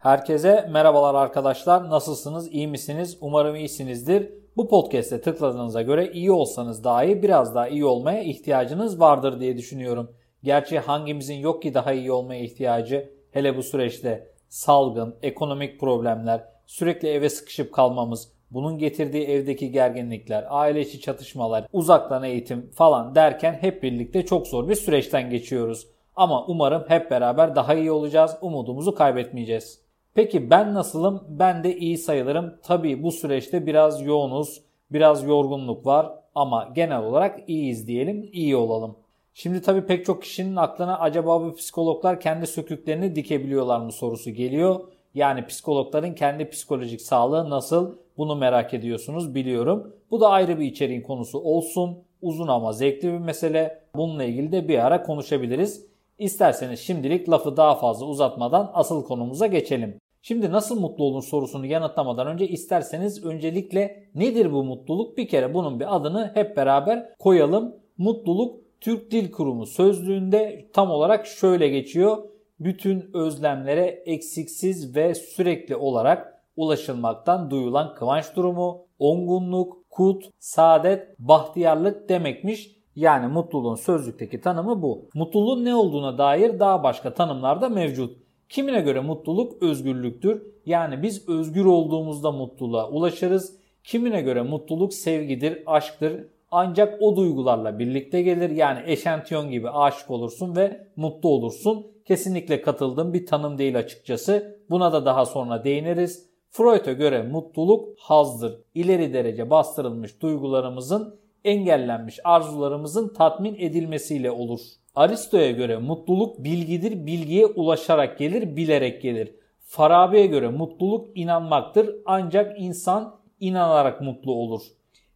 Herkese merhabalar arkadaşlar. Nasılsınız? İyi misiniz? Umarım iyisinizdir. Bu podcast'e tıkladığınıza göre iyi olsanız dahi biraz daha iyi olmaya ihtiyacınız vardır diye düşünüyorum. Gerçi hangimizin yok ki daha iyi olmaya ihtiyacı? Hele bu süreçte salgın, ekonomik problemler, sürekli eve sıkışıp kalmamız, bunun getirdiği evdeki gerginlikler, aile içi çatışmalar, uzaktan eğitim falan derken hep birlikte çok zor bir süreçten geçiyoruz. Ama umarım hep beraber daha iyi olacağız, umudumuzu kaybetmeyeceğiz. Peki ben nasılım? Ben de iyi sayılırım. Tabii bu süreçte biraz yoğunuz, biraz yorgunluk var ama genel olarak iyiyiz diyelim, iyi olalım. Şimdi tabii pek çok kişinin aklına acaba bu psikologlar kendi söküklerini dikebiliyorlar mı sorusu geliyor. Yani psikologların kendi psikolojik sağlığı nasıl bunu merak ediyorsunuz biliyorum. Bu da ayrı bir içeriğin konusu olsun. Uzun ama zevkli bir mesele. Bununla ilgili de bir ara konuşabiliriz. İsterseniz şimdilik lafı daha fazla uzatmadan asıl konumuza geçelim. Şimdi nasıl mutlu olun sorusunu yanıtlamadan önce isterseniz öncelikle nedir bu mutluluk? Bir kere bunun bir adını hep beraber koyalım. Mutluluk Türk Dil Kurumu sözlüğünde tam olarak şöyle geçiyor. Bütün özlemlere eksiksiz ve sürekli olarak ulaşılmaktan duyulan kıvanç durumu, ongunluk, kut, saadet, bahtiyarlık demekmiş. Yani mutluluğun sözlükteki tanımı bu. Mutluluğun ne olduğuna dair daha başka tanımlar da mevcut. Kimine göre mutluluk özgürlüktür. Yani biz özgür olduğumuzda mutluluğa ulaşırız. Kimine göre mutluluk sevgidir, aşktır. Ancak o duygularla birlikte gelir. Yani eşantiyon gibi aşık olursun ve mutlu olursun. Kesinlikle katıldığım bir tanım değil açıkçası. Buna da daha sonra değiniriz. Freud'a göre mutluluk hazdır. İleri derece bastırılmış duygularımızın engellenmiş arzularımızın tatmin edilmesiyle olur. Aristo'ya göre mutluluk bilgidir, bilgiye ulaşarak gelir, bilerek gelir. Farabi'ye göre mutluluk inanmaktır ancak insan inanarak mutlu olur.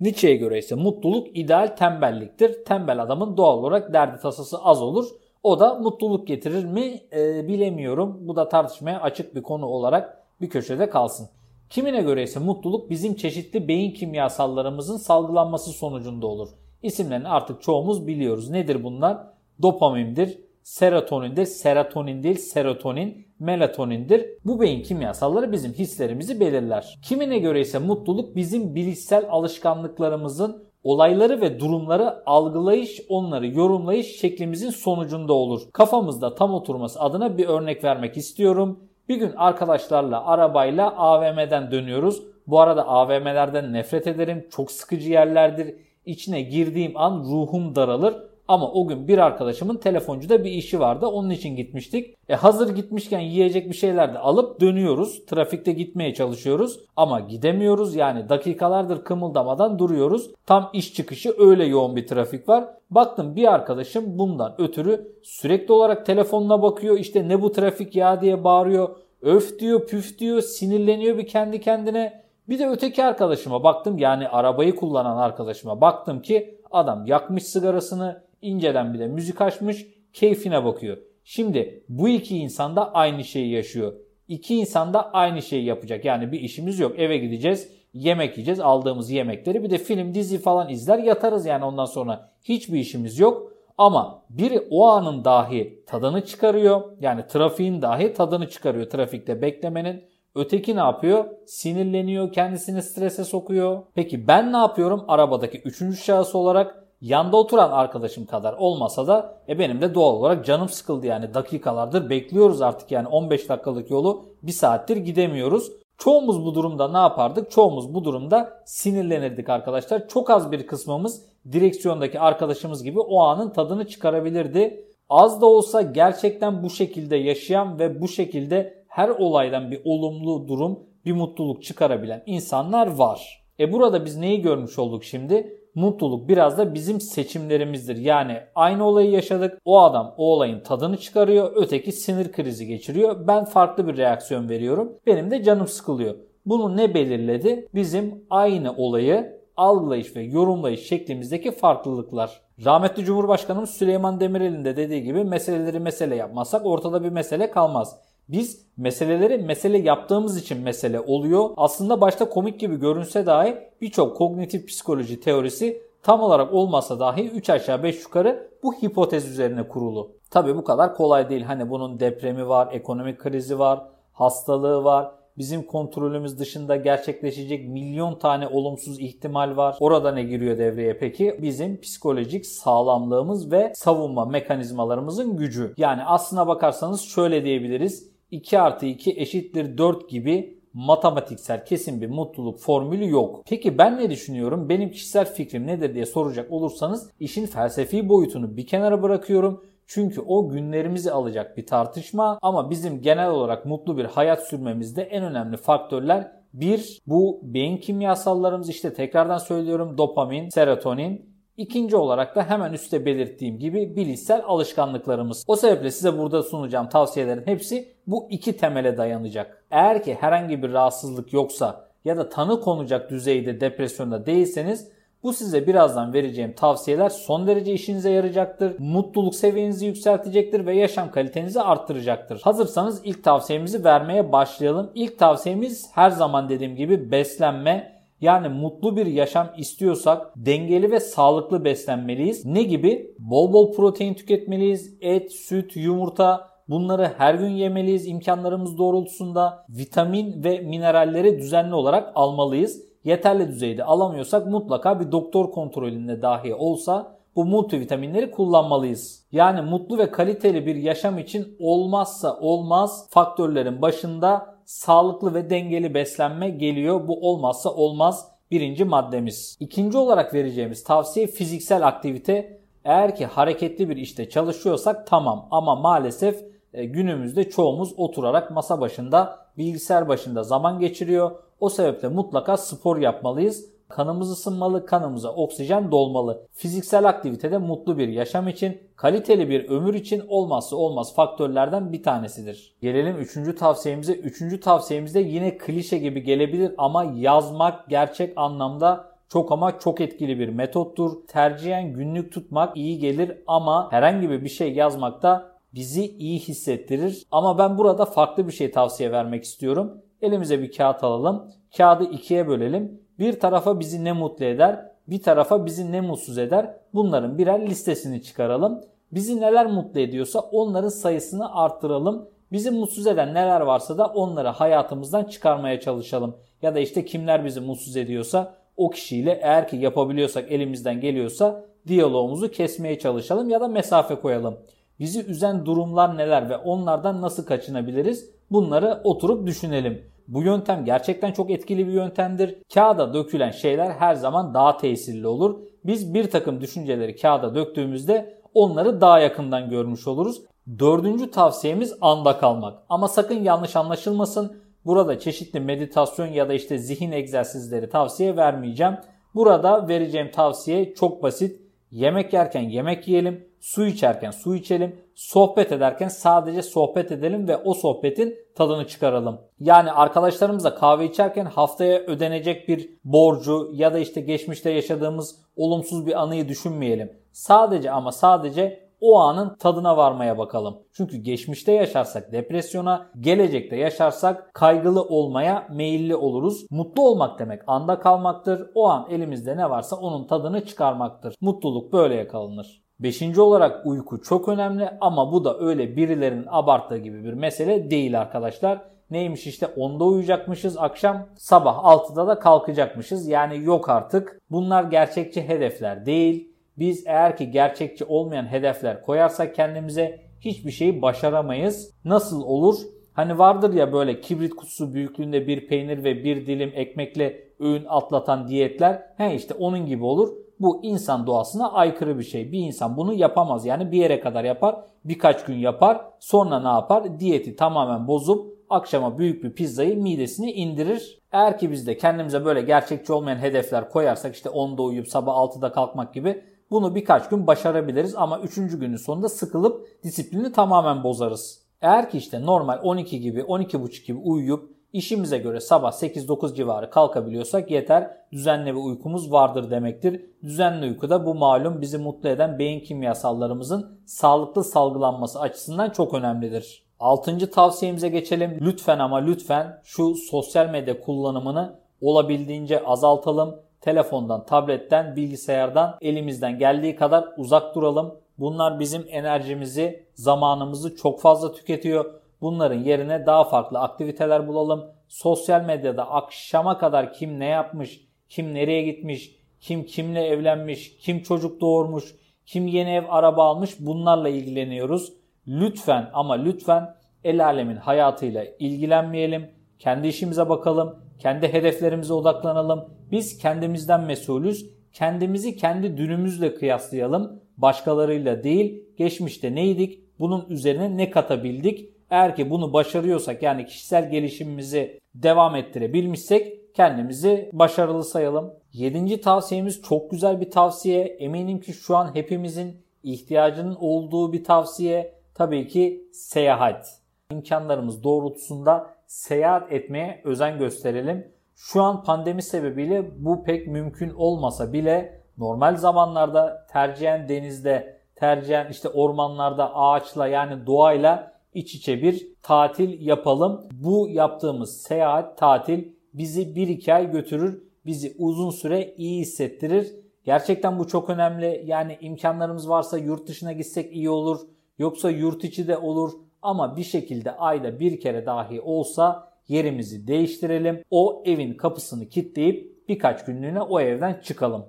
Nietzsche'ye göre ise mutluluk ideal tembelliktir. Tembel adamın doğal olarak derdi tasası az olur. O da mutluluk getirir mi e, bilemiyorum. Bu da tartışmaya açık bir konu olarak bir köşede kalsın. Kimine göre ise mutluluk bizim çeşitli beyin kimyasallarımızın salgılanması sonucunda olur. İsimlerini artık çoğumuz biliyoruz. Nedir bunlar? Dopamindir, serotonindir, serotonin değil serotonin, melatonindir. Bu beyin kimyasalları bizim hislerimizi belirler. Kimine göre ise mutluluk bizim bilişsel alışkanlıklarımızın olayları ve durumları algılayış, onları yorumlayış şeklimizin sonucunda olur. Kafamızda tam oturması adına bir örnek vermek istiyorum. Bir gün arkadaşlarla arabayla AVM'den dönüyoruz. Bu arada AVM'lerden nefret ederim. Çok sıkıcı yerlerdir. İçine girdiğim an ruhum daralır. Ama o gün bir arkadaşımın telefoncuda bir işi vardı. Onun için gitmiştik. E hazır gitmişken yiyecek bir şeyler de alıp dönüyoruz. Trafikte gitmeye çalışıyoruz ama gidemiyoruz. Yani dakikalardır kımıldamadan duruyoruz. Tam iş çıkışı öyle yoğun bir trafik var. Baktım bir arkadaşım bundan ötürü sürekli olarak telefonuna bakıyor. İşte ne bu trafik ya diye bağırıyor. Öf diyor, püf diyor, sinirleniyor bir kendi kendine. Bir de öteki arkadaşıma baktım yani arabayı kullanan arkadaşıma baktım ki adam yakmış sigarasını, inceden bir de müzik açmış, keyfine bakıyor. Şimdi bu iki insan da aynı şeyi yaşıyor. İki insan da aynı şeyi yapacak. Yani bir işimiz yok. Eve gideceğiz, yemek yiyeceğiz, aldığımız yemekleri. Bir de film, dizi falan izler yatarız yani ondan sonra. Hiçbir işimiz yok. Ama biri o anın dahi tadını çıkarıyor. Yani trafiğin dahi tadını çıkarıyor trafikte beklemenin. Öteki ne yapıyor? Sinirleniyor, kendisini strese sokuyor. Peki ben ne yapıyorum? Arabadaki üçüncü şahıs olarak yanda oturan arkadaşım kadar olmasa da e benim de doğal olarak canım sıkıldı yani dakikalardır bekliyoruz artık yani 15 dakikalık yolu bir saattir gidemiyoruz. Çoğumuz bu durumda ne yapardık? Çoğumuz bu durumda sinirlenirdik arkadaşlar. Çok az bir kısmımız direksiyondaki arkadaşımız gibi o anın tadını çıkarabilirdi. Az da olsa gerçekten bu şekilde yaşayan ve bu şekilde her olaydan bir olumlu durum, bir mutluluk çıkarabilen insanlar var. E burada biz neyi görmüş olduk şimdi? Mutluluk biraz da bizim seçimlerimizdir. Yani aynı olayı yaşadık. O adam o olayın tadını çıkarıyor. Öteki sinir krizi geçiriyor. Ben farklı bir reaksiyon veriyorum. Benim de canım sıkılıyor. Bunu ne belirledi? Bizim aynı olayı algılayış ve yorumlayış şeklimizdeki farklılıklar. Rahmetli Cumhurbaşkanımız Süleyman Demirel'in de dediği gibi meseleleri mesele yapmazsak ortada bir mesele kalmaz. Biz meseleleri mesele yaptığımız için mesele oluyor. Aslında başta komik gibi görünse dahi birçok kognitif psikoloji teorisi tam olarak olmasa dahi 3 aşağı 5 yukarı bu hipotez üzerine kurulu. Tabi bu kadar kolay değil. Hani bunun depremi var, ekonomik krizi var, hastalığı var. Bizim kontrolümüz dışında gerçekleşecek milyon tane olumsuz ihtimal var. Orada ne giriyor devreye peki? Bizim psikolojik sağlamlığımız ve savunma mekanizmalarımızın gücü. Yani aslına bakarsanız şöyle diyebiliriz. 2 artı 2 eşittir 4 gibi matematiksel kesin bir mutluluk formülü yok. Peki ben ne düşünüyorum? Benim kişisel fikrim nedir diye soracak olursanız işin felsefi boyutunu bir kenara bırakıyorum. Çünkü o günlerimizi alacak bir tartışma ama bizim genel olarak mutlu bir hayat sürmemizde en önemli faktörler bir, bu beyin kimyasallarımız işte tekrardan söylüyorum dopamin, serotonin, İkinci olarak da hemen üstte belirttiğim gibi bilişsel alışkanlıklarımız. O sebeple size burada sunacağım tavsiyelerin hepsi bu iki temele dayanacak. Eğer ki herhangi bir rahatsızlık yoksa ya da tanı konacak düzeyde depresyonda değilseniz bu size birazdan vereceğim tavsiyeler son derece işinize yarayacaktır. Mutluluk seviyenizi yükseltecektir ve yaşam kalitenizi arttıracaktır. Hazırsanız ilk tavsiyemizi vermeye başlayalım. İlk tavsiyemiz her zaman dediğim gibi beslenme yani mutlu bir yaşam istiyorsak dengeli ve sağlıklı beslenmeliyiz. Ne gibi? Bol bol protein tüketmeliyiz. Et, süt, yumurta bunları her gün yemeliyiz imkanlarımız doğrultusunda. Vitamin ve mineralleri düzenli olarak almalıyız. Yeterli düzeyde alamıyorsak mutlaka bir doktor kontrolünde dahi olsa bu multivitaminleri kullanmalıyız. Yani mutlu ve kaliteli bir yaşam için olmazsa olmaz faktörlerin başında sağlıklı ve dengeli beslenme geliyor. Bu olmazsa olmaz birinci maddemiz. İkinci olarak vereceğimiz tavsiye fiziksel aktivite. Eğer ki hareketli bir işte çalışıyorsak tamam ama maalesef e, günümüzde çoğumuz oturarak masa başında, bilgisayar başında zaman geçiriyor. O sebeple mutlaka spor yapmalıyız. Kanımız ısınmalı, kanımıza oksijen dolmalı. Fiziksel aktivite de mutlu bir yaşam için, kaliteli bir ömür için olmazsa olmaz faktörlerden bir tanesidir. Gelelim üçüncü tavsiyemize. Üçüncü tavsiyemizde yine klişe gibi gelebilir ama yazmak gerçek anlamda çok ama çok etkili bir metottur. Tercihen günlük tutmak iyi gelir ama herhangi bir şey yazmak da bizi iyi hissettirir. Ama ben burada farklı bir şey tavsiye vermek istiyorum. Elimize bir kağıt alalım. Kağıdı ikiye bölelim bir tarafa bizi ne mutlu eder, bir tarafa bizi ne mutsuz eder. Bunların birer listesini çıkaralım. Bizi neler mutlu ediyorsa onların sayısını arttıralım. Bizi mutsuz eden neler varsa da onları hayatımızdan çıkarmaya çalışalım. Ya da işte kimler bizi mutsuz ediyorsa o kişiyle eğer ki yapabiliyorsak elimizden geliyorsa diyalogumuzu kesmeye çalışalım ya da mesafe koyalım. Bizi üzen durumlar neler ve onlardan nasıl kaçınabiliriz? Bunları oturup düşünelim. Bu yöntem gerçekten çok etkili bir yöntemdir. Kağıda dökülen şeyler her zaman daha tesirli olur. Biz bir takım düşünceleri kağıda döktüğümüzde onları daha yakından görmüş oluruz. Dördüncü tavsiyemiz anda kalmak. Ama sakın yanlış anlaşılmasın. Burada çeşitli meditasyon ya da işte zihin egzersizleri tavsiye vermeyeceğim. Burada vereceğim tavsiye çok basit. Yemek yerken yemek yiyelim, su içerken su içelim, sohbet ederken sadece sohbet edelim ve o sohbetin tadını çıkaralım. Yani arkadaşlarımızla kahve içerken haftaya ödenecek bir borcu ya da işte geçmişte yaşadığımız olumsuz bir anıyı düşünmeyelim. Sadece ama sadece o anın tadına varmaya bakalım. Çünkü geçmişte yaşarsak depresyona, gelecekte yaşarsak kaygılı olmaya meyilli oluruz. Mutlu olmak demek anda kalmaktır. O an elimizde ne varsa onun tadını çıkarmaktır. Mutluluk böyle yakalanır. Beşinci olarak uyku çok önemli ama bu da öyle birilerinin abarttığı gibi bir mesele değil arkadaşlar. Neymiş işte 10'da uyuyacakmışız akşam sabah 6'da da kalkacakmışız. Yani yok artık. Bunlar gerçekçi hedefler değil. Biz eğer ki gerçekçi olmayan hedefler koyarsak kendimize hiçbir şeyi başaramayız. Nasıl olur? Hani vardır ya böyle kibrit kutusu büyüklüğünde bir peynir ve bir dilim ekmekle öğün atlatan diyetler. He işte onun gibi olur. Bu insan doğasına aykırı bir şey. Bir insan bunu yapamaz. Yani bir yere kadar yapar. Birkaç gün yapar. Sonra ne yapar? Diyeti tamamen bozup akşama büyük bir pizzayı midesine indirir. Eğer ki biz de kendimize böyle gerçekçi olmayan hedefler koyarsak işte 10'da uyuyup sabah 6'da kalkmak gibi bunu birkaç gün başarabiliriz ama 3. günün sonunda sıkılıp disiplini tamamen bozarız. Eğer ki işte normal 12 gibi 12.30 gibi uyuyup İşimize göre sabah 8-9 civarı kalkabiliyorsak yeter düzenli bir uykumuz vardır demektir. Düzenli uyku da bu malum bizi mutlu eden beyin kimyasallarımızın sağlıklı salgılanması açısından çok önemlidir. Altıncı tavsiyemize geçelim. Lütfen ama lütfen şu sosyal medya kullanımını olabildiğince azaltalım. Telefondan, tabletten, bilgisayardan elimizden geldiği kadar uzak duralım. Bunlar bizim enerjimizi, zamanımızı çok fazla tüketiyor Bunların yerine daha farklı aktiviteler bulalım. Sosyal medyada akşama kadar kim ne yapmış, kim nereye gitmiş, kim kimle evlenmiş, kim çocuk doğurmuş, kim yeni ev araba almış bunlarla ilgileniyoruz. Lütfen ama lütfen el alemin hayatıyla ilgilenmeyelim. Kendi işimize bakalım. Kendi hedeflerimize odaklanalım. Biz kendimizden mesulüz. Kendimizi kendi dünümüzle kıyaslayalım. Başkalarıyla değil. Geçmişte neydik? Bunun üzerine ne katabildik? Eğer ki bunu başarıyorsak yani kişisel gelişimimizi devam ettirebilmişsek kendimizi başarılı sayalım. Yedinci tavsiyemiz çok güzel bir tavsiye. Eminim ki şu an hepimizin ihtiyacının olduğu bir tavsiye. Tabii ki seyahat. İmkanlarımız doğrultusunda seyahat etmeye özen gösterelim. Şu an pandemi sebebiyle bu pek mümkün olmasa bile normal zamanlarda tercihen denizde, tercihen işte ormanlarda, ağaçla yani doğayla iç içe bir tatil yapalım. Bu yaptığımız seyahat, tatil bizi 1-2 ay götürür. Bizi uzun süre iyi hissettirir. Gerçekten bu çok önemli. Yani imkanlarımız varsa yurt dışına gitsek iyi olur. Yoksa yurt içi de olur. Ama bir şekilde ayda bir kere dahi olsa yerimizi değiştirelim. O evin kapısını kilitleyip birkaç günlüğüne o evden çıkalım.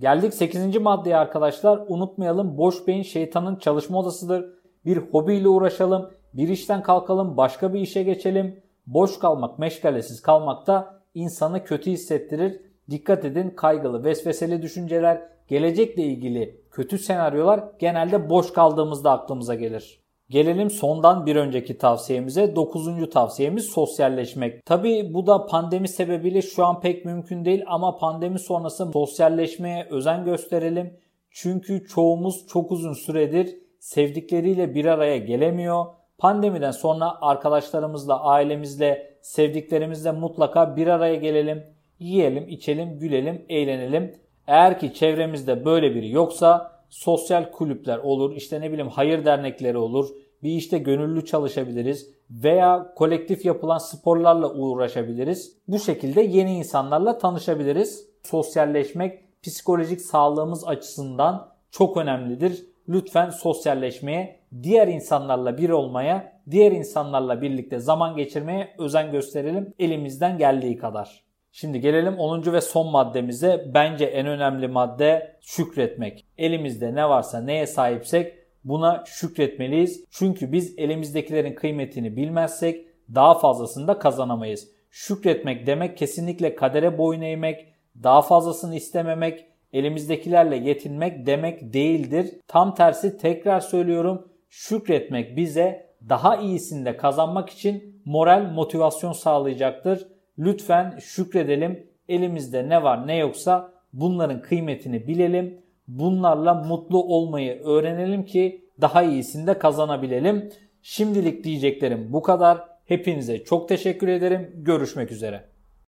Geldik 8. maddeye arkadaşlar. Unutmayalım boş beyin şeytanın çalışma odasıdır. Bir hobiyle uğraşalım. Bir işten kalkalım, başka bir işe geçelim. Boş kalmak, meşgalesiz kalmak da insanı kötü hissettirir. Dikkat edin kaygılı, vesveseli düşünceler, gelecekle ilgili kötü senaryolar genelde boş kaldığımızda aklımıza gelir. Gelelim sondan bir önceki tavsiyemize. Dokuzuncu tavsiyemiz sosyalleşmek. Tabi bu da pandemi sebebiyle şu an pek mümkün değil ama pandemi sonrası sosyalleşmeye özen gösterelim. Çünkü çoğumuz çok uzun süredir sevdikleriyle bir araya gelemiyor. Pandemiden sonra arkadaşlarımızla, ailemizle, sevdiklerimizle mutlaka bir araya gelelim. Yiyelim, içelim, gülelim, eğlenelim. Eğer ki çevremizde böyle biri yoksa sosyal kulüpler olur, işte ne bileyim hayır dernekleri olur, bir işte gönüllü çalışabiliriz veya kolektif yapılan sporlarla uğraşabiliriz. Bu şekilde yeni insanlarla tanışabiliriz. Sosyalleşmek psikolojik sağlığımız açısından çok önemlidir. Lütfen sosyalleşmeye, diğer insanlarla bir olmaya, diğer insanlarla birlikte zaman geçirmeye özen gösterelim elimizden geldiği kadar. Şimdi gelelim 10. ve son maddemize. Bence en önemli madde şükretmek. Elimizde ne varsa neye sahipsek buna şükretmeliyiz. Çünkü biz elimizdekilerin kıymetini bilmezsek daha fazlasını da kazanamayız. Şükretmek demek kesinlikle kadere boyun eğmek, daha fazlasını istememek, elimizdekilerle yetinmek demek değildir. Tam tersi tekrar söylüyorum. Şükretmek bize daha iyisinde kazanmak için moral motivasyon sağlayacaktır. Lütfen şükredelim. Elimizde ne var ne yoksa bunların kıymetini bilelim. Bunlarla mutlu olmayı öğrenelim ki daha iyisinde kazanabilelim. Şimdilik diyeceklerim bu kadar. Hepinize çok teşekkür ederim. Görüşmek üzere.